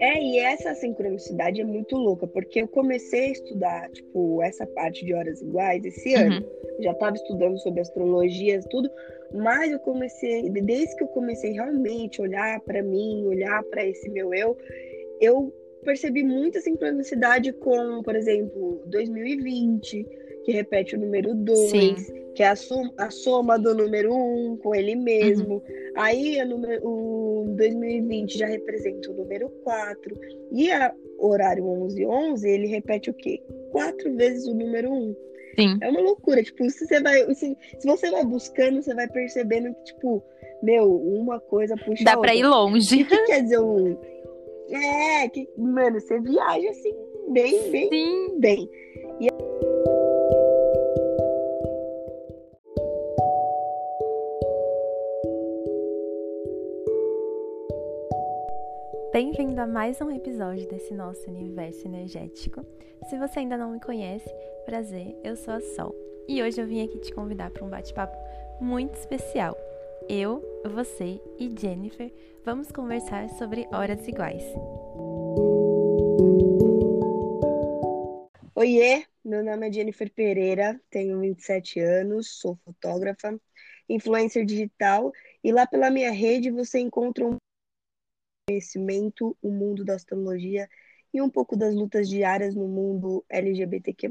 É, e essa sincronicidade é muito louca, porque eu comecei a estudar, tipo, essa parte de horas iguais esse Uhum. ano. Já estava estudando sobre astrologia e tudo, mas eu comecei, desde que eu comecei realmente a olhar para mim, olhar para esse meu eu, eu percebi muita sincronicidade com, por exemplo, 2020, que repete o número 2, Sim. que é a, soma, a soma do número 1 um, com ele mesmo. Aí a número, o 2020 já representa o número 4. E a horário 1111, ele repete o quê? Quatro vezes o número 1. Sim. É uma loucura. Tipo, se você vai, se, se você vai buscando, você vai percebendo que, tipo, meu, uma coisa puxa Dá pra ir longe. O que quer dizer um. É, que, mano, você viaja assim, bem, bem, Sim. bem. Bem-vindo a mais um episódio desse nosso universo energético. Se você ainda não me conhece, prazer, eu sou a Sol e hoje eu vim aqui te convidar para um bate-papo muito especial. Eu, você e Jennifer vamos conversar sobre horas iguais. Oiê, meu nome é Jennifer Pereira, tenho 27 anos, sou fotógrafa, influencer digital e lá pela minha rede você encontra um conhecimento, o mundo da astrologia e um pouco das lutas diárias no mundo LGBTQ+.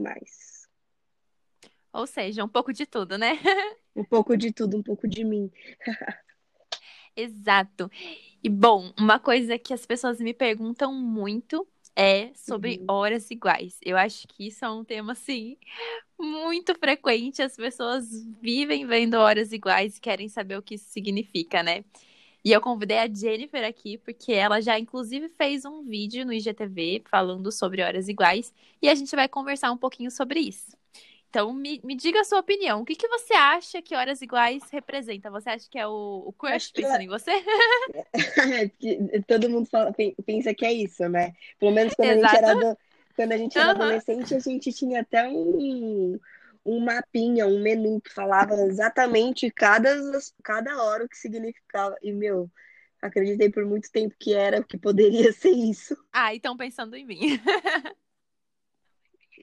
Ou seja, um pouco de tudo, né? Um pouco de tudo, um pouco de mim. Exato. E bom, uma coisa que as pessoas me perguntam muito é sobre Uhum. horas iguais. Eu acho que isso é um tema assim muito frequente. As pessoas vivem vendo horas iguais e querem saber o que isso significa, né? E eu convidei a Jennifer aqui porque ela já inclusive fez um vídeo no IGTV falando sobre horas iguais e a gente vai conversar um pouquinho sobre isso. Então, me, me diga a sua opinião. O que, que você acha que horas iguais representa? Você acha que é o, o crush pensando em você? Que Todo mundo fala, pen- pensa que é isso, né? Pelo menos quando a gente Exato. era, ado- quando a gente era Aham. adolescente, a gente tinha até um, um mapinha, um menu que falava exatamente cada, cada hora o que significava. E, meu, acreditei por muito tempo que era, que poderia ser isso. Ah, então pensando em mim.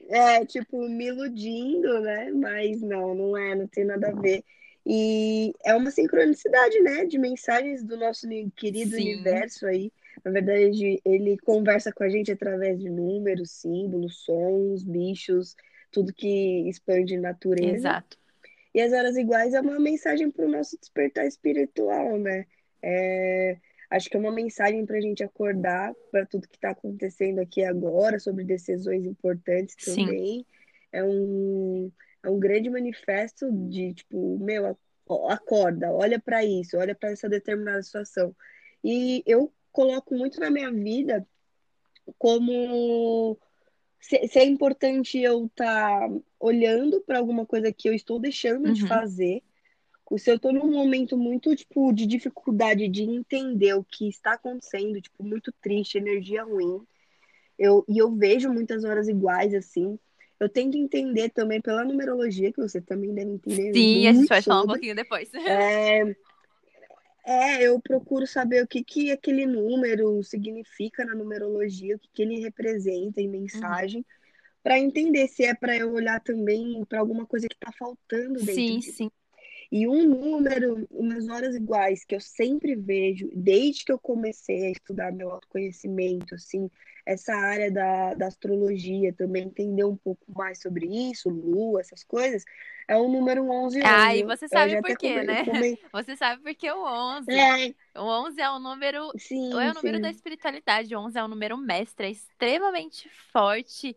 É, tipo, me iludindo, né? Mas não, não é, não tem nada a ver. E é uma sincronicidade, né? De mensagens do nosso querido Sim. universo aí. Na verdade, ele conversa com a gente através de números, símbolos, sons, bichos, tudo que expande natureza. Exato. E as horas iguais é uma mensagem para o nosso despertar espiritual, né? É, acho que é uma mensagem para a gente acordar para tudo que está acontecendo aqui agora, sobre decisões importantes Sim. também. É um, é um grande manifesto de, tipo, meu, acorda, olha para isso, olha para essa determinada situação. E eu coloco muito na minha vida como se, se é importante eu estar olhando para alguma coisa que eu estou deixando de Uhum. fazer. Se eu estou num momento muito, tipo, de dificuldade de entender o que está acontecendo, tipo, muito triste, energia ruim, eu, e eu vejo muitas horas iguais, assim, eu tento entender também pela numerologia, que você também deve entender Sim, a gente vai falar um pouquinho depois. É, é, eu procuro saber o que, que aquele número significa na numerologia, o que, que ele representa em mensagem, para entender se é para eu olhar também para alguma coisa que está faltando dentro Sim, de sim. E um número, umas horas iguais que eu sempre vejo, desde que eu comecei a estudar meu autoconhecimento, assim, essa área da, da astrologia também, entender um pouco mais sobre isso, lua, essas coisas, é o número 1111. Ah, e Eu- você eu sabe por quê, né? Você sabe porque o 11. É, O 11 é o número sim, é o número sim. da espiritualidade. O 11 é o número mestre, é extremamente forte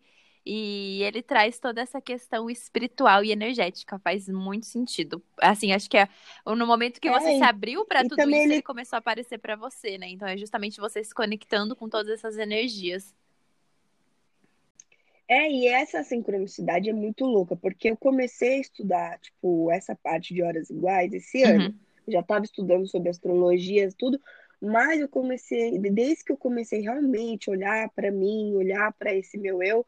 e ele traz toda essa questão espiritual e energética. Faz muito sentido. Assim, acho que é no momento que É, você se abriu para tudo isso, ele- ele começou a aparecer para você, né? Então é justamente você se conectando com todas essas energias. É, e essa sincronicidade é muito louca, porque eu comecei a estudar, tipo, essa parte de horas iguais esse ano. Uhum. Eu já estava estudando sobre astrologia, tudo, mas eu comecei, desde que eu comecei realmente a olhar para mim, olhar para esse meu eu,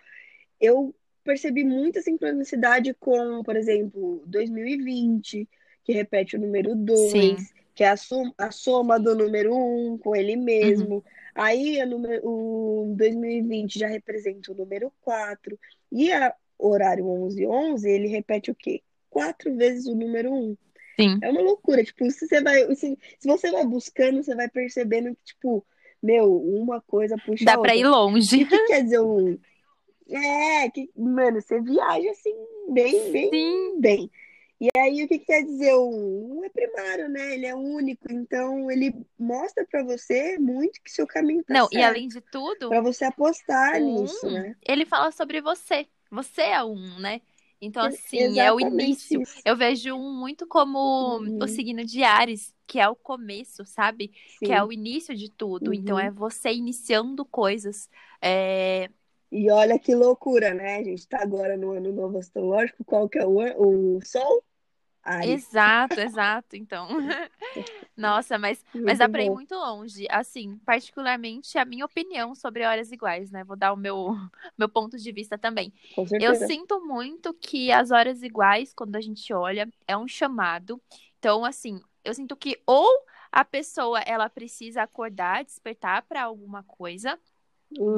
eu percebi muita sincronicidade com, por exemplo, 2020, que repete o número 2, Sim. que é a, som- a soma do número 1 um, com ele mesmo. Aí número, o 2020 já representa o número 4. E a horário 1111, ele repete o quê? Quatro vezes o número 1. Sim. É uma loucura. Tipo, se você vai, se, se você vai buscando, você vai percebendo que, tipo, meu, uma coisa puxa Dá a outra. pra ir longe. O que quer dizer um. É, que, mano, você viaja assim, bem, bem, Sim. bem. E aí, o que quer dizer um? Um é primário, né? Ele é único, então ele mostra pra você muito que seu caminho tá Não, e certo. além de tudo, Pra você apostar o nisso, um, né? ele fala sobre você. Você é um, né? Então, assim, é o exatamente início. isso. Eu vejo um muito como Uhum. o signo de Ares, que é o começo, sabe? Que é Sim. o início de tudo. Então, Uhum. é você iniciando coisas. É, E olha que loucura, né? A gente tá agora no ano novo astrológico. Qual que é o, o Sol? Ares. Exato, exato. Então, nossa, mas, mas dá pra ir muito longe. Assim, particularmente a minha opinião sobre horas iguais, né? Vou dar o meu, meu ponto de vista também. Eu sinto muito que as horas iguais, quando a gente olha, é um chamado. Então, assim, eu sinto que ou a pessoa ela precisa acordar, despertar para alguma coisa,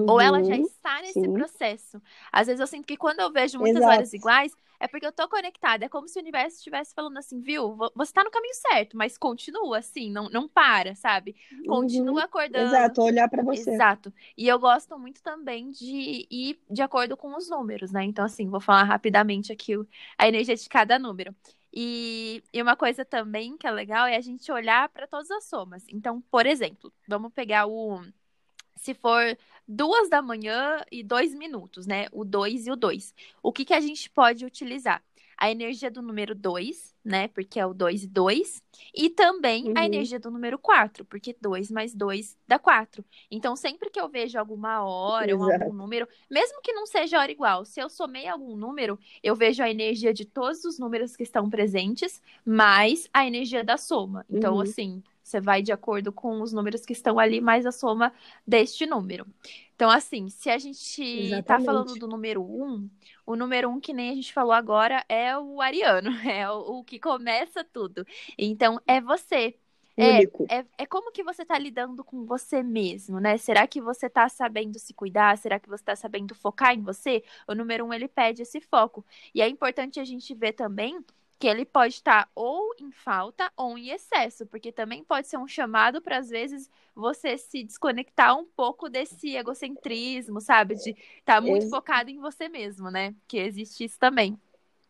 ou ela já Uhum. está nesse sim. processo. Às vezes eu sinto que quando eu vejo muitas Exato. horas iguais, é porque eu tô conectada. É como se o universo estivesse falando assim, viu? Vo- Você tá no caminho certo, mas continua assim, não, não para, sabe? Continua Uhum. acordando. Exato, olhar pra você. Exato. E eu gosto muito também de ir de acordo com os números, né? Então, assim, vou falar rapidamente aqui a energia de cada número. E, e uma coisa também que é legal é a gente olhar para todas as somas. Então, por exemplo, vamos pegar o. Se for duas da manhã e dois minutos, né? O dois e o dois. O que que a gente pode utilizar? A energia do número 2, né? Porque é o 2 e 2. E também a Uhum. energia do número 4, porque 2 mais 2 dá 4. Então, sempre que eu vejo alguma hora ou Exato. algum número, mesmo que não seja hora igual, se eu somei algum número, eu vejo a energia de todos os números que estão presentes, mais a energia da soma. Então, Uhum. assim, você vai de acordo com os números que estão ali, mais a soma deste número. Então, assim, se a gente tá falando do número 1, o número 1, que nem a gente falou agora, é o ariano, é o, o que começa tudo. Então, é você. É, é, é como que você tá lidando com você mesmo, né? Será que você tá sabendo se cuidar? Será que você tá sabendo focar em você? O número um, ele pede esse foco. E é importante a gente ver também que ele pode estar ou em falta ou em excesso, porque também pode ser um chamado para, às vezes, você se desconectar um pouco desse egocentrismo, sabe? De estar muito Ex- focado em você mesmo, né? Que existe isso também.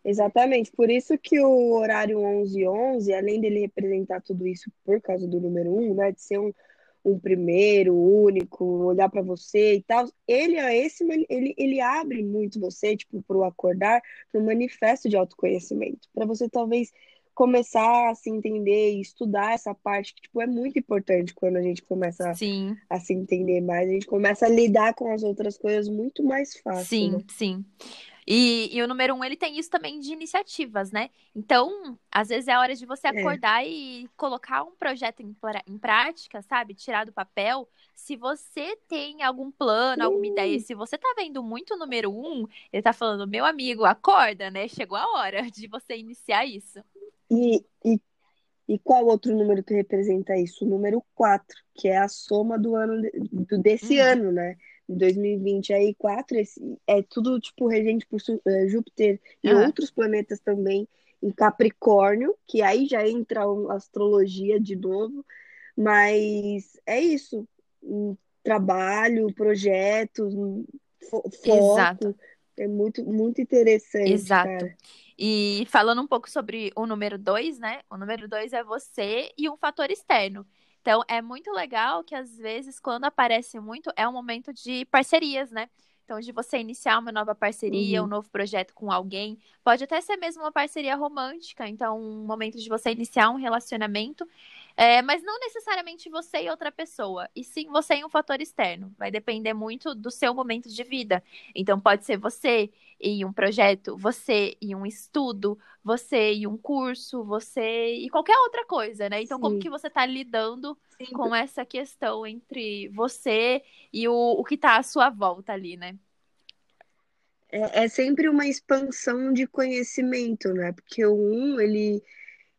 Exatamente. Por isso que o horário 1111, além dele representar tudo isso por causa do número 1, né? De ser um, um primeiro, único, olhar pra você e tal, ele é esse, ele, ele abre muito você, tipo, pro acordar, pro manifesto de autoconhecimento, para você talvez começar a se entender e estudar essa parte que, tipo, é muito importante quando a gente começa Sim, a se entender mais, a gente começa a lidar com as outras coisas muito mais fácil, né? sim, sim. E, e o número um, ele tem isso também de iniciativas, né? Então, às vezes é hora de você É. acordar e colocar um projeto em, em prática, sabe? Tirar do papel. Se você tem algum plano, alguma ideia, se você tá vendo muito o número um, ele tá falando, meu amigo, acorda, né? Chegou a hora de você iniciar isso. E, e, e qual outro número que representa isso? O número 4, que é a soma do ano do, desse Uhum. ano, né? De 2020. Aí 4 esse- é tudo tipo regente por eh, Júpiter e Aham. outros planetas também em Capricórnio, que aí já entra a astrologia de novo. Mas é isso. Um trabalho, projetos, fo- Exato. foco. É muito, muito interessante, Exato. cara. E falando um pouco sobre o número 2, né? O número 2 é você e um fator externo. Então, é muito legal que, às vezes, quando aparece muito, é um momento de parcerias, né? Então, de você iniciar uma nova parceria, Uhum. um novo projeto com alguém. Pode até ser mesmo uma parceria romântica. Então, um momento de você iniciar um relacionamento. É, mas não necessariamente você e outra pessoa, e sim você e um fator externo. Vai depender muito do seu momento de vida. Então, pode ser você e um projeto, você e um estudo, você e um curso, você e qualquer outra coisa, né? Então, como Sim. que você tá lidando Sim, com essa questão entre você e o, o que tá à sua volta ali, né? É, é sempre uma expansão de conhecimento, né? Porque o um, ele,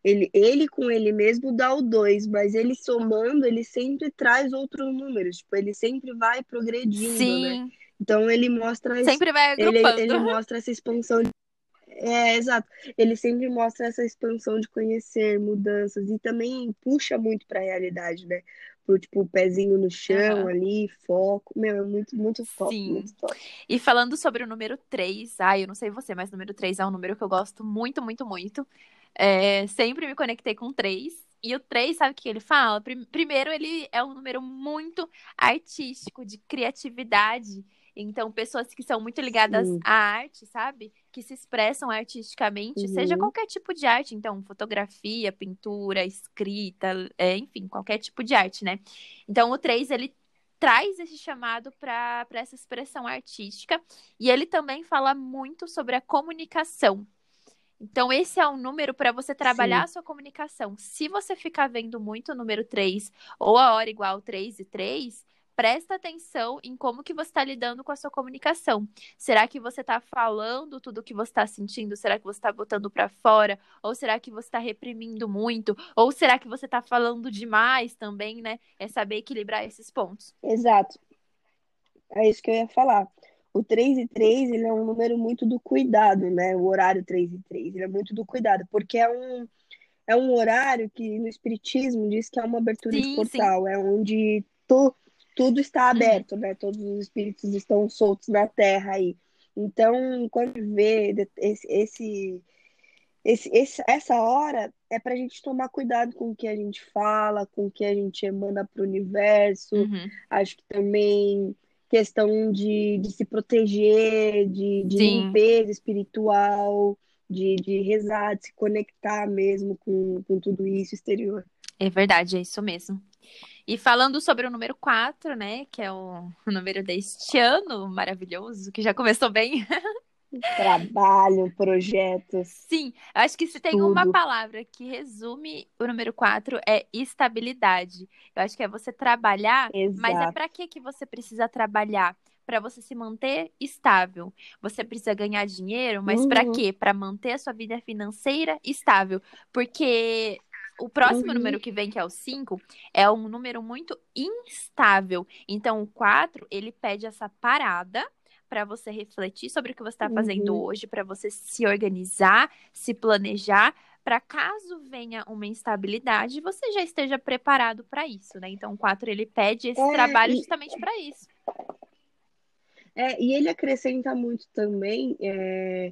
Ele, ele com ele mesmo dá o 2, mas ele somando, ele sempre traz outros números. Tipo, ele sempre vai progredindo, né? Sim. né? Então ele mostra. Sempre vai ele, agrupando. ele mostra essa expansão de é, exato. Ele sempre mostra essa expansão de conhecer mudanças e também puxa muito para a realidade, né? Por tipo, o pezinho no chão Aham. ali, foco. Meu, é muito, muito Sim. muito top. E falando sobre o número 3, ai, eu não sei você, mas o número 3 é um número que eu gosto muito, muito, muito. É, sempre me conectei com 3. E o 3, sabe o que ele fala? Prim- Primeiro, ele é um número muito artístico, de criatividade. Então, pessoas que são muito ligadas Sim. à arte, sabe? Que se expressam artisticamente, seja Uhum. qualquer tipo de arte. Então, fotografia, pintura, escrita, é, enfim, qualquer tipo de arte, né? Então, o 3, ele traz esse chamado para essa expressão artística e ele também fala muito sobre a comunicação. Então, esse é um número para você trabalhar a sua comunicação. Se você ficar vendo muito o número 3 ou a hora igual 3 e 3, presta atenção em como que você está lidando com a sua comunicação. Será que você está falando tudo o que você está sentindo? Será que você está botando para fora? Ou será que você está reprimindo muito? Ou será que você está falando demais também, né? É saber equilibrar esses pontos. Exato. É isso que eu ia falar. O 3 e 3, ele é um número muito do cuidado, né? O horário 3 e 3, ele é muito do cuidado, porque é um, é um horário que no Espiritismo diz que é uma abertura de Sim, sim. portal, é onde tu, tudo está aberto, né? Todos os espíritos estão soltos na Terra aí. Então, quando vê de- esse, esse, esse, esse- essa hora, é para a gente tomar cuidado com o que a gente fala, com o que a gente manda para o universo. Uhum. Acho que também questão de, de se proteger, de, de Sim. limpeza espiritual, de, de rezar, de se conectar mesmo com, com tudo isso exterior. É verdade, é isso mesmo. E falando sobre o número 4, né, que é o o número deste ano maravilhoso, que já começou bem. Trabalho, projetos, Sim, eu acho que se tem uma tudo. palavra que resume o número 4 é estabilidade. Eu acho que é você trabalhar, mas é Exato. para que que você precisa trabalhar? Para você se manter estável. Você precisa ganhar dinheiro, mas para Uhum. quê? Para manter a sua vida financeira estável. Porque o próximo Uhum. número que vem, que é o 5, é um número muito instável. Então, o 4, ele pede essa parada para você refletir sobre o que você está fazendo Uhum. hoje, para você se organizar, se planejar, para caso venha uma instabilidade, você já esteja preparado para isso, né? Então, o 4 ele pede esse É, trabalho e- justamente para isso. É, e ele acrescenta muito também, é,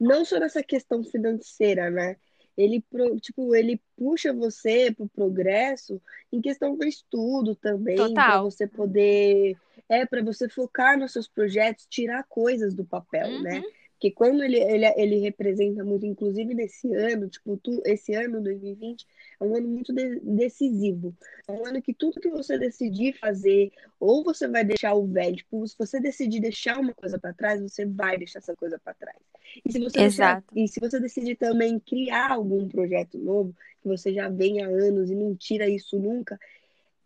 não só nessa questão financeira, né? Ele, tipo, ele puxa você pro progresso em questão do estudo também, para você poder, é, para você focar nos seus projetos, tirar coisas do papel, né? Porque quando ele, ele, ele representa muito, inclusive nesse ano, tipo, tu, esse ano, 2020, é um ano muito de- decisivo. É um ano que tudo que você decidir fazer, ou você vai deixar o velho, tipo, se você decidir deixar uma coisa para trás, você vai deixar essa coisa para trás. E se você Exato. e se você decidir também criar algum projeto novo, que você já vem há anos e não tira isso nunca,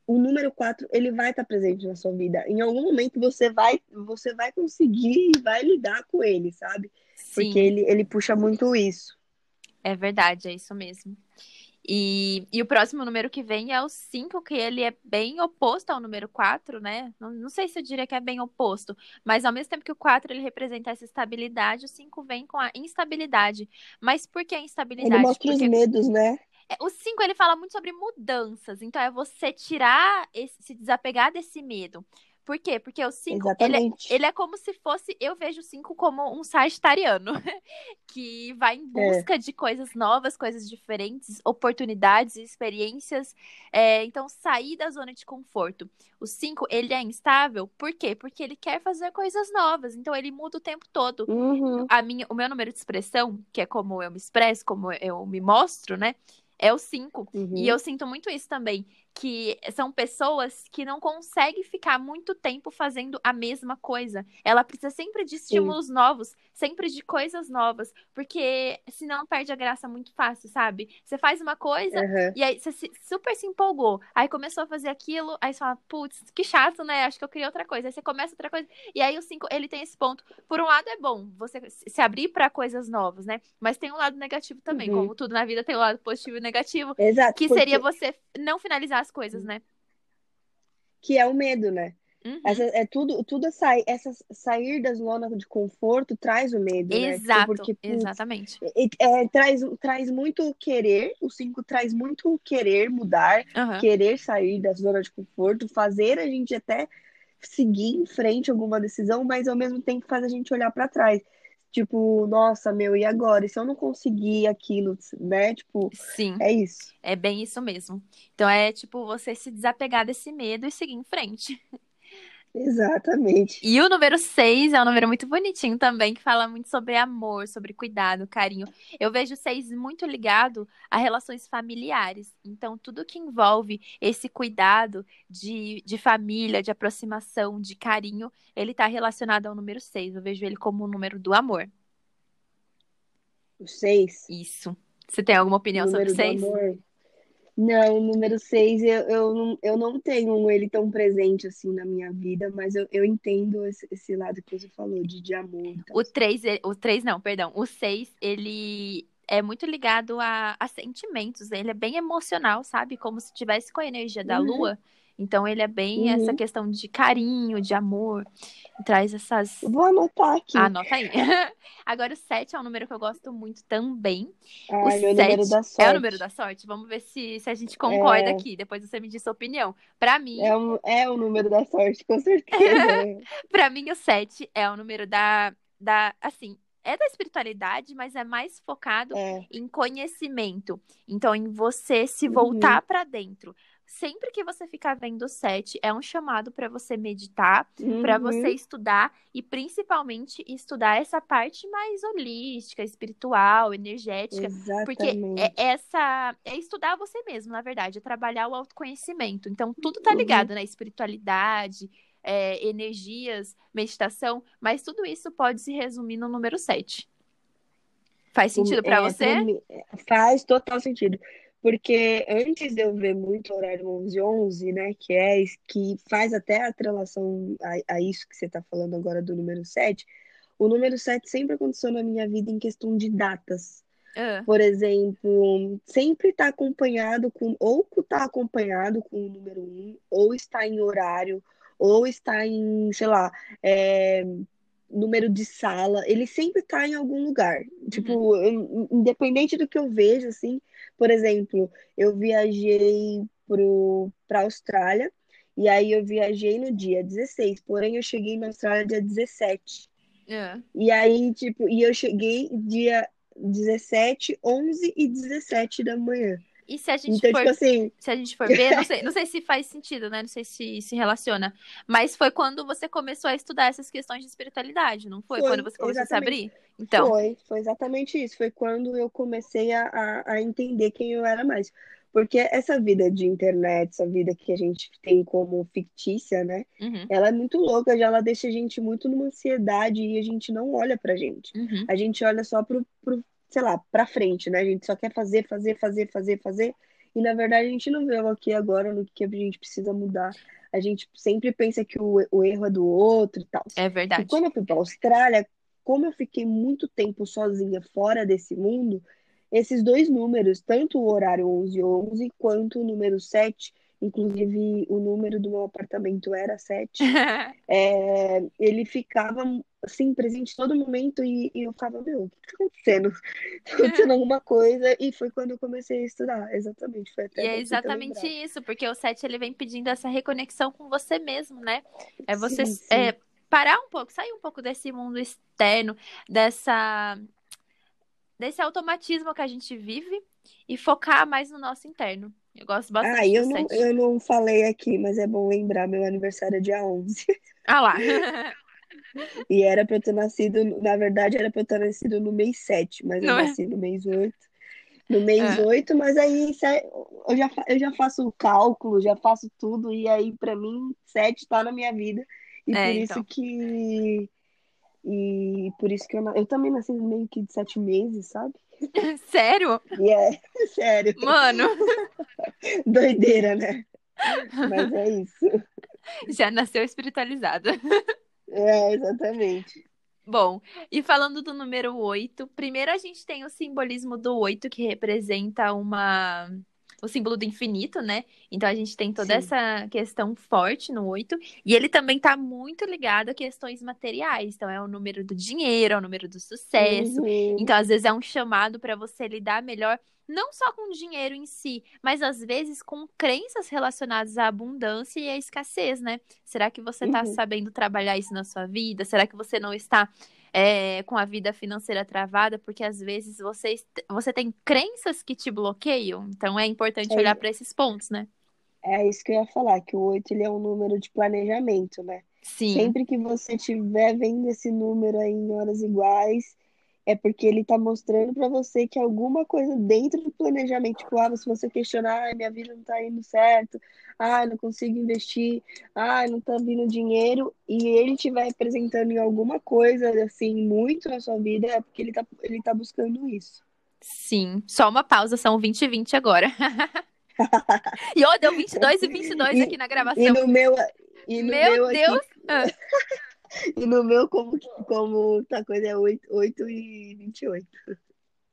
o número 4, ele vai estar presente na sua vida. Em algum momento você vai, você vai conseguir e vai lidar com ele, sabe? Porque Sim, ele, ele puxa muito isso. é verdade, é isso mesmo. E, e o próximo número que vem é o 5, que ele é bem oposto ao número 4, né? Não, não sei se eu diria que é bem oposto, mas ao mesmo tempo que o 4 ele representa essa estabilidade, o 5 vem com a instabilidade. Mas por que a Ele instabilidade? mostra os Porque medos, né? É, O 5 ele fala muito sobre mudanças, então é você tirar, esse, se desapegar desse medo. Por quê? Porque o 5, ele, é- ele é como se fosse, eu vejo o 5 como um sagitariano, que vai em busca de coisas novas, coisas diferentes, oportunidades, experiências. É, então, sair da zona de conforto. O 5, ele é instável, por quê? Porque ele quer fazer coisas novas, então ele muda o tempo todo Uhum. a minha, o meu número de expressão, que é como eu me expresso, como eu me mostro, né? É o 5. Uhum. E eu sinto muito isso também. Que são pessoas que não conseguem ficar muito tempo fazendo a mesma coisa. Ela precisa sempre de estímulos Sim. novos, sempre de coisas novas, porque senão perde a graça muito fácil, sabe? Você faz uma coisa uhum. e aí você se, super se empolgou, aí começou a fazer aquilo, aí você fala, putz, que chato, né? Acho que eu queria outra coisa. Aí você começa outra coisa, e aí o cinco, ele tem esse ponto. Por um lado é bom você se abrir para coisas novas, né? Mas tem um lado negativo também, uhum. como tudo na vida tem um lado positivo e negativo, Exato, que porque... seria você não finalizar as coisas, né? Que é o medo, né? Uhum. Essa, é tudo, tudo sair, essa sair das zonas de conforto traz o medo, né? Tipo, Exato, Porque, putz, exatamente. É, é, traz, traz muito querer, o 5 traz muito querer mudar, uhum. querer sair da zona de conforto, fazer a gente até seguir em frente alguma decisão, mas ao mesmo tempo faz a gente olhar para trás. Tipo, nossa, meu, e agora? E se eu não conseguir aquilo, né? Tipo, Sim. é isso. É bem isso mesmo. Então é tipo você se desapegar desse medo e seguir em frente. Exatamente. E o número 6 é um número muito bonitinho também, que fala muito sobre amor, sobre cuidado, carinho. Eu vejo o 6 muito ligado a relações familiares. Então, tudo que envolve esse cuidado de, de família, de aproximação, de carinho, ele está relacionado ao número 6. Eu vejo ele como o número do amor. O 6? Isso. Você tem alguma opinião sobre o 6? Amor. Não, o número 6, eu, eu, não, eu não tenho ele tão presente assim na minha vida, mas eu, eu entendo esse, esse lado que você falou, de, de amor. O 3, o 3 não, perdão. O 6, ele é muito ligado a, a sentimentos, ele é bem emocional, sabe? Como se tivesse com a energia da uhum. lua. Então ele é bem uhum. essa questão de carinho, de amor, traz essas. Vou anotar aqui. Anota aí. Agora o 7 é um número que eu gosto muito também. Ah, o 7 número da sorte. é o número da sorte. Vamos ver se, se a gente concorda é... aqui. Depois você me diz sua opinião. Para mim. É, um, é o número da sorte, com certeza. para mim, o 7 é o número da. da assim, é da espiritualidade, mas é mais focado é. em conhecimento. Então, em você se voltar uhum. para dentro sempre que você ficar vendo o set, é um chamado para você meditar, uhum. para você estudar e principalmente estudar essa parte mais holística, espiritual, energética, Exatamente. porque é essa é estudar você mesmo, na verdade, é trabalhar o autoconhecimento. Então tudo tá uhum. ligado uhum. na espiritualidade, é, energias, meditação, mas tudo isso pode se resumir no número 7. Faz sentido para é, você? Faz total sentido. Porque antes de eu ver muito o horário 11 11, né, que é que faz até a relação a, a isso que você está falando agora do número 7, o número 7 sempre aconteceu na minha vida em questão de datas. Uh. Por exemplo, sempre está acompanhado com, ou está acompanhado com o número 1, ou está em horário, ou está em, sei lá, é, número de sala, ele sempre está em algum lugar. Tipo, uhum. independente do que eu vejo, assim, por exemplo, eu viajei para a Austrália, e aí eu viajei no dia 16, porém eu cheguei na Austrália dia 17. É. E aí, tipo, e eu cheguei dia 17, 11 e 17 da manhã. E se a gente então, for, tipo assim... se a gente for ver, não sei, não sei se faz sentido, né? Não sei se se relaciona. Mas foi quando você começou a estudar essas questões de espiritualidade, não foi? foi quando você começou exatamente. a se abrir? Então. Foi, foi exatamente isso. Foi quando eu comecei a, a, a entender quem eu era mais. Porque essa vida de internet, essa vida que a gente tem como fictícia, né? Uhum. Ela é muito louca, já ela deixa a gente muito numa ansiedade e a gente não olha pra gente. Uhum. A gente olha só pro, pro, sei lá, pra frente, né? A gente só quer fazer, fazer, fazer, fazer, fazer. E na verdade a gente não vê o aqui agora no que a gente precisa mudar. A gente sempre pensa que o, o erro é do outro e tal. É verdade. E quando eu fui pra Austrália, como eu fiquei muito tempo sozinha fora desse mundo, esses dois números, tanto o horário 1111 quanto o número 7, inclusive o número do meu apartamento era 7, é, ele ficava assim, presente todo momento e, e eu ficava, meu, o que tá acontecendo? Tá acontecendo alguma coisa e foi quando eu comecei a estudar, exatamente. Foi até e é exatamente isso, porque o 7 ele vem pedindo essa reconexão com você mesmo, né? É você sim, sim. É, parar um pouco, sair um pouco desse mundo externo, dessa desse automatismo que a gente vive e focar mais no nosso interno. Eu gosto bastante ah, eu não, eu não falei aqui, mas é bom lembrar, meu aniversário é dia 11. Ah lá. E era pra eu ter nascido, na verdade, era pra eu ter nascido no mês 7, mas eu nasci no mês 8. no mês É. 8, mas aí eu já, eu já faço o cálculo, já faço tudo, e aí pra mim 7 tá na minha vida. E É, por então. isso que. E por isso que eu, eu também nasci meio que de sete meses, sabe? Sério? E é sério, Mano, doideira, né? Mas é isso. já nasceu espiritualizada. É, exatamente. Bom, e falando do número 8, primeiro a gente tem o simbolismo do 8, que representa uma o símbolo do infinito, né? Então a gente tem toda Sim. essa questão forte no 8, e ele também tá muito ligado a questões materiais. Então é o número do dinheiro, é o número do sucesso. Uhum. Então às vezes é um chamado para você lidar melhor não só com o dinheiro em si, mas às vezes com crenças relacionadas à abundância e à escassez, né? Será que você está Uhum. sabendo trabalhar isso na sua vida? Será que você não está é, com a vida financeira travada? Porque às vezes você, você tem crenças que te bloqueiam. Então é importante É. olhar para esses pontos, né? É isso que eu ia falar, que o 8 ele é um número de planejamento, né? Sim, Sempre que você estiver vendo esse número aí em horas iguais, é porque ele tá mostrando pra você que alguma coisa dentro do planejamento, tipo, ah, se você questionar, ah, minha vida não tá indo certo, ah, não consigo investir, ah, não tá vindo dinheiro, e ele estiver representando em alguma coisa, assim, muito na sua vida, é porque ele tá, ele tá buscando isso. sim. Só uma pausa, são 20 e 20 agora. e ó, deu 22 e 22 E- aqui na E gravação. no meu, e no Meu meu aqui, Deus! Ah. e no meu, como, como tá coisa é 8, 8 e 28.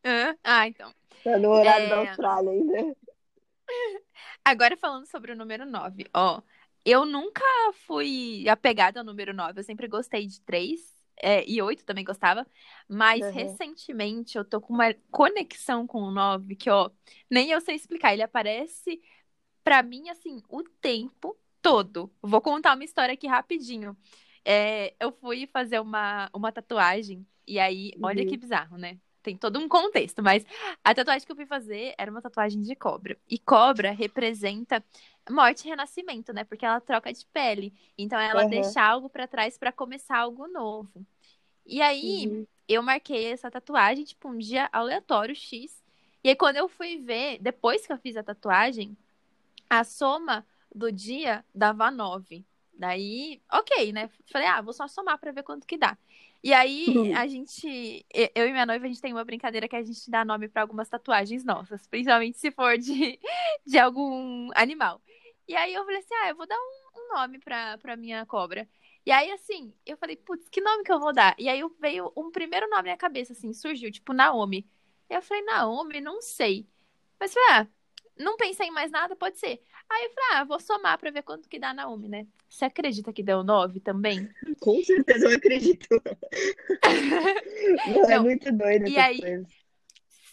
Ah, Ah, então. Tá no horário É. da Austrália ainda. Agora falando sobre o número 9, ó. Eu nunca fui apegada ao número 9, eu sempre gostei de 3 é, e 8 também gostava, mas Uhum. recentemente eu tô com uma conexão com o 9 que, ó, nem eu sei explicar, ele aparece pra mim, assim, o tempo todo. Vou contar uma história aqui rapidinho. É, eu fui fazer uma, uma tatuagem, e aí, olha Uhum. que bizarro, né? Tem todo um contexto, mas a tatuagem que eu fui fazer era uma tatuagem de cobra. E cobra representa morte e renascimento, né? Porque ela troca de pele. Então ela Aham. deixa algo pra trás pra começar algo novo. E aí, Uhum. eu marquei essa tatuagem, tipo, um dia aleatório, X. E aí, quando eu fui ver, depois que eu fiz a tatuagem, a soma do dia dava 9. Daí, ok, né? Falei, ah, vou só somar pra ver quanto que dá. E aí, Uhum. a gente, e- eu e minha noiva, a gente tem uma brincadeira que a gente dá nome pra algumas tatuagens nossas, principalmente se for de, de algum animal. E aí eu falei assim, ah, eu vou dar um, um nome pra, pra minha cobra. E aí, assim, eu falei, putz, que nome que eu vou dar? E aí veio um primeiro nome na cabeça, assim, surgiu, tipo, Naomi. Eu falei, Naomi, não sei. Mas falei, ah, não pensei em mais nada, pode ser. Aí eu falei, ah, vou somar pra ver quanto que dá Naomi, né? Você acredita que deu 9 também? Com certeza eu acredito. Não, é Não, muito doido e aí- coisas.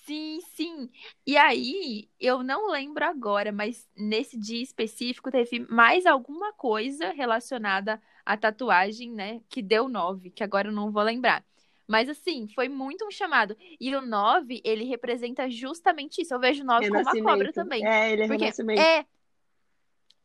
Sim, sim. E aí, eu não lembro agora, mas nesse dia específico teve mais alguma coisa relacionada à tatuagem, né? Que deu 9, que agora eu não vou lembrar. Mas assim, foi muito um chamado. E o 9, ele representa justamente isso. Eu vejo o 9 como uma cobra também. É, ele é Porque renascimento. é.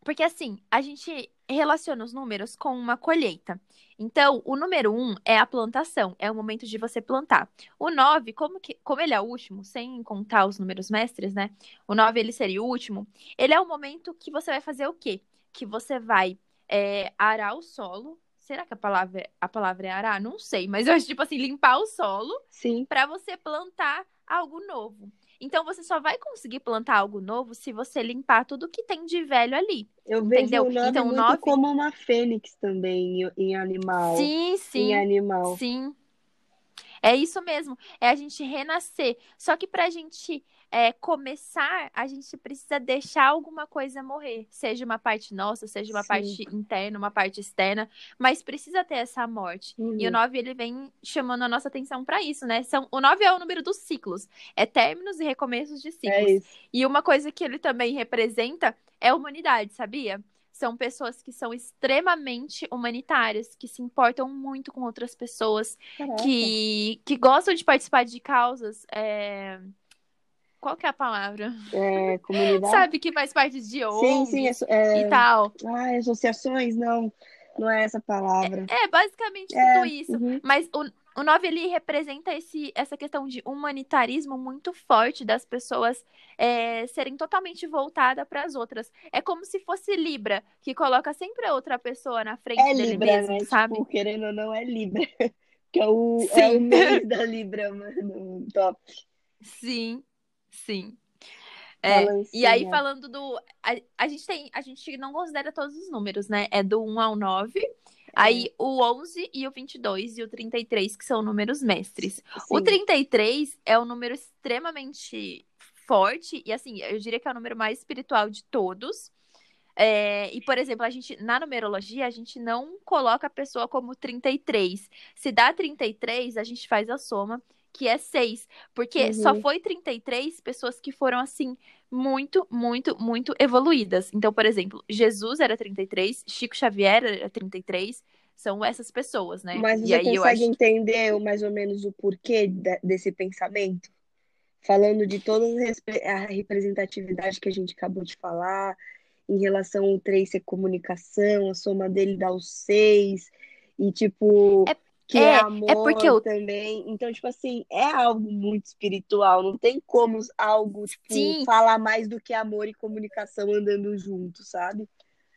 Porque assim, a gente relaciona os números com uma colheita. Então, o número 1 é a plantação, é o momento de você plantar. O 9, como, que, como ele é o último, sem contar os números mestres, né? O 9 ele seria o último. Ele é o momento que você vai fazer o quê? Que você vai é, arar o solo. Será que a palavra, a palavra é arar? Não sei, mas eu acho tipo assim, limpar o solo Sim. para você plantar algo novo. Então você só vai conseguir plantar algo novo se você limpar tudo que tem de velho ali. Eu vejo Entendeu? o 9 Então, muito nove- como uma fênix também em, em animal. Sim, sim. Em animal. Sim. É isso mesmo. É a gente renascer. Só que pra gente é, começar, a gente precisa deixar alguma coisa morrer. Seja uma parte nossa, seja uma Sim. parte interna, uma parte externa. Mas precisa ter essa morte. E o Uhum. 9, ele vem chamando a nossa atenção pra isso, né? São, o 9 é o número dos ciclos. É términos e recomeços de ciclos. É. E uma coisa que ele também representa é a humanidade, sabia? São pessoas que são extremamente humanitárias, que se importam muito com outras pessoas, Caraca. que, que gostam de participar de causas. é, Qual que é a palavra? É, comunidade. Sabe, que faz parte de Sim, ONGs sim. É, e é... tal. Ai, associações? Não, não é essa palavra. É basicamente É, tudo isso. uhum. Mas o, o 9 ele representa esse, essa questão de humanitarismo muito forte das pessoas é, serem totalmente voltadas para as outras. É como se fosse Libra, que coloca sempre a outra pessoa na frente É dele Libra, mesmo, né? sabe? Tipo, querendo ou não, é Libra. Que é o, é Sim. o mês da Libra, mano. Top. Sim, sim. É, e aí Balancinha. falando do. A, a gente tem. A gente não considera todos os números, né? É do 1 ao 9. Aí o 11 e o 22 e o 33, que são números mestres. O Sim. 33 é um número extremamente forte e assim, eu diria que é o número mais espiritual de todos. É, e, por exemplo, a gente, na numerologia, a gente não coloca a pessoa como 33. Se dá 33, a gente faz a soma, que é 6. Porque Uhum. só foi 33 pessoas que foram, assim, muito, muito, muito evoluídas. Então, por exemplo, Jesus era 33, Chico Xavier era 33. São essas pessoas, né? Mas você consegue acho entender mais ou menos o porquê de- desse pensamento? Falando de toda a representatividade que a gente acabou de falar, em relação ao 3 ser comunicação, a soma dele dá o 6, e tipo, É- que é- é é amor porque o- também. Então, tipo assim, é algo muito espiritual, não tem como algo, tipo, Sim. falar mais do que amor e comunicação andando junto, sabe?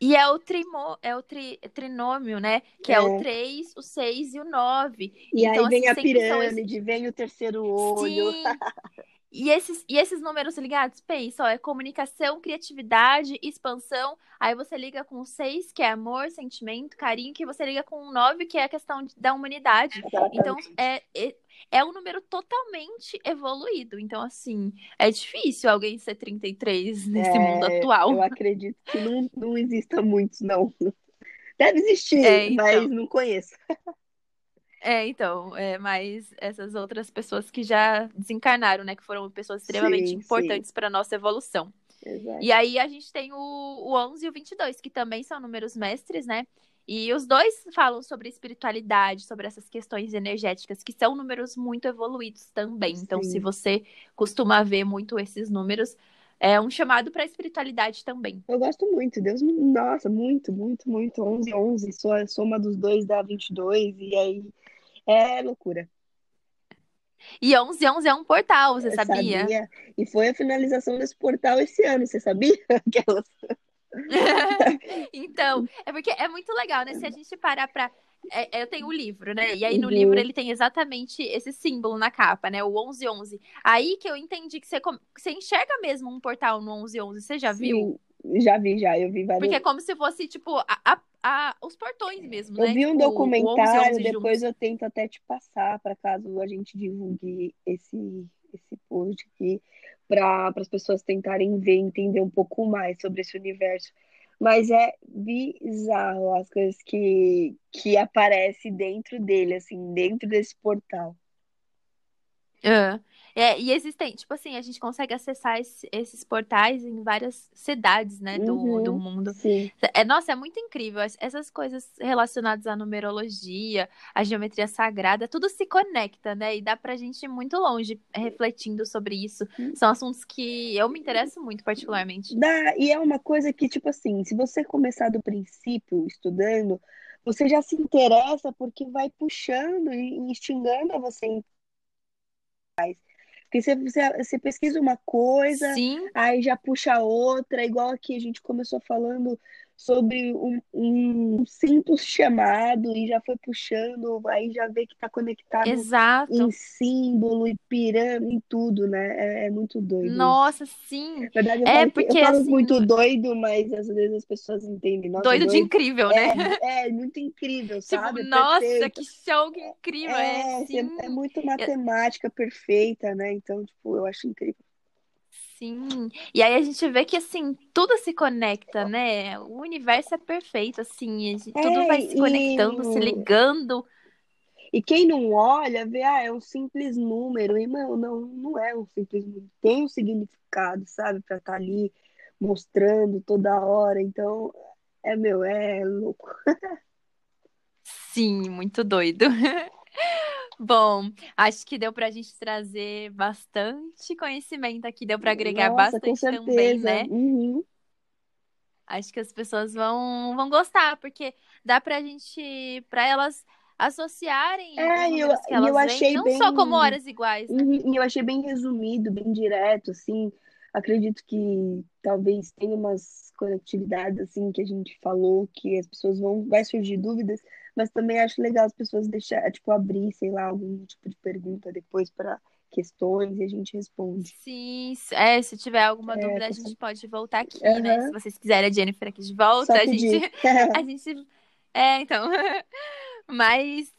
E é o, trimo, é o tri, trinômio, né? Que é. É. o 3, o 6 e o 9. E então, aí vem assim, a sempre são pirâmide, vem o terceiro olho. Sim. E esses, e esses números ligados, pensa, ó, é comunicação, criatividade, expansão. Aí você liga com 6, que é amor, sentimento, carinho, que você liga com 9, que é a questão da humanidade. Então, é, é, é um número totalmente evoluído. Então, assim, é difícil alguém ser 33 nesse É, mundo atual. Eu acredito que não, não exista muitos, não. Deve existir, É, então. mas não conheço. É, então, é, mas essas outras pessoas que já desencarnaram, né? Que foram pessoas extremamente Sim, importantes para nossa evolução. Exato. E aí a gente tem o, o 11 e o 22, que também são números mestres, né? E os dois falam sobre espiritualidade, sobre essas questões energéticas, que são números muito evoluídos também. Então, Sim. se você costuma ver muito esses números, é um chamado para a espiritualidade também. Eu gosto muito, Deus, nossa, muito, muito, muito. 11, 11, só a soma dos dois dá 22, e aí é loucura. E 11 11 é um portal, você Eu sabia? E foi a finalização desse portal esse ano, você sabia? Aquelas... Então, é porque é muito legal, né? Se a gente parar pra. É, eu tenho o livro, né? E aí no Uhum. livro ele tem exatamente esse símbolo na capa, né? O 1111. Aí que eu entendi que você, você enxerga mesmo um portal no 1111. Você já viu? Sim, já vi, já. Eu vi vários. Porque é como se fosse, tipo, a, a- a- os portões mesmo, Eu né? vi um Tipo, documentário, 1111 depois juntos. eu tento até te passar, para caso a gente divulgue esse, esse post aqui, para as pessoas tentarem ver, entender um pouco mais sobre esse universo. Mas é bizarro as coisas que, que aparecem dentro dele, assim, dentro desse portal. É. É, e existem, tipo assim, a gente consegue acessar esse- esses portais em várias cidades, né, do, Uhum. do mundo. Sim, É, nossa, é muito incrível. Es- Essas coisas relacionadas à numerologia, à geometria sagrada, tudo se conecta, né? E dá pra gente ir muito longe refletindo sobre isso. São assuntos que eu me interesso muito, particularmente. Dá, e é uma coisa que, tipo assim, se você começar do princípio estudando, você já se interessa porque vai puxando e instigando a você. Porque você, você, você pesquisa uma coisa, Sim, aí já puxa outra, igual aqui a gente começou falando sobre um, um simples chamado e já foi puxando, aí já vê que tá conectado exato. em símbolo e pirâmide, em tudo, né? É, é muito doido. Nossa, sim. Na verdade, eu É, falo, que- eu porque, falo assim, muito doido, mas às vezes as pessoas entendem. Nossa, Doido de incrível, né? É, é muito incrível, Tipo, sabe? Nossa, perfeito. que show, que incrível. É, É, é muito matemática perfeita, né? Então, tipo, eu acho incrível. Sim. E aí a gente vê que assim, tudo se conecta, né? O universo é perfeito, assim, a gente- tudo É, vai se e- conectando, se ligando. E quem não olha, vê, ah, é um simples número. E, não, não, não é um simples número. Tem um significado, sabe? Pra estar ali mostrando toda hora. Então, é, meu, é louco. Sim, muito doido. Bom, acho que deu pra gente trazer bastante conhecimento aqui, deu pra agregar Nossa, com bastante também, né? Uhum. Acho que as pessoas vão, vão gostar, porque dá pra gente, pra elas associarem É, e eu- que elas eu achei não bem- só como horas iguais, né? Uhum, E eu achei bem resumido, bem direto, assim. Acredito que talvez tenha umas conectividades, assim, que a gente falou, que as pessoas vão, vai surgir dúvidas, mas também acho legal as pessoas deixar, tipo, abrir, sei lá, algum tipo de pergunta depois para questões e a gente responde. Sim, é, se tiver alguma É, dúvida, a gente pode voltar aqui, né? Aham. Se vocês quiserem a Jennifer aqui de volta, a gente, a gente. É, então. Mas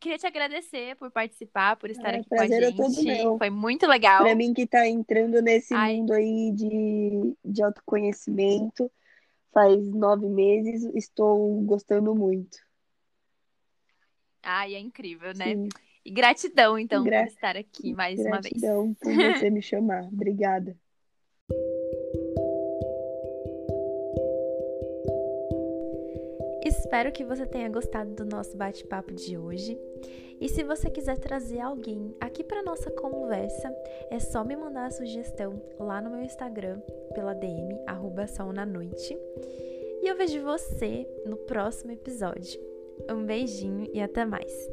queria te agradecer por participar, por estar É, aqui com a é gente. Foi muito legal. Para mim que tá entrando nesse Ai. mundo aí de, de autoconhecimento faz nove meses, estou gostando muito. Ai, é incrível, né? Sim, E gratidão, então, Gra- por estar aqui mais uma vez. gratidão por você me chamar. Obrigada. Espero que você tenha gostado do nosso bate-papo de hoje. E se você quiser trazer alguém aqui para nossa conversa, é só me mandar a sugestão lá no meu Instagram pela DM arroba sol na noite. E eu vejo você no próximo episódio. Um beijinho e até mais.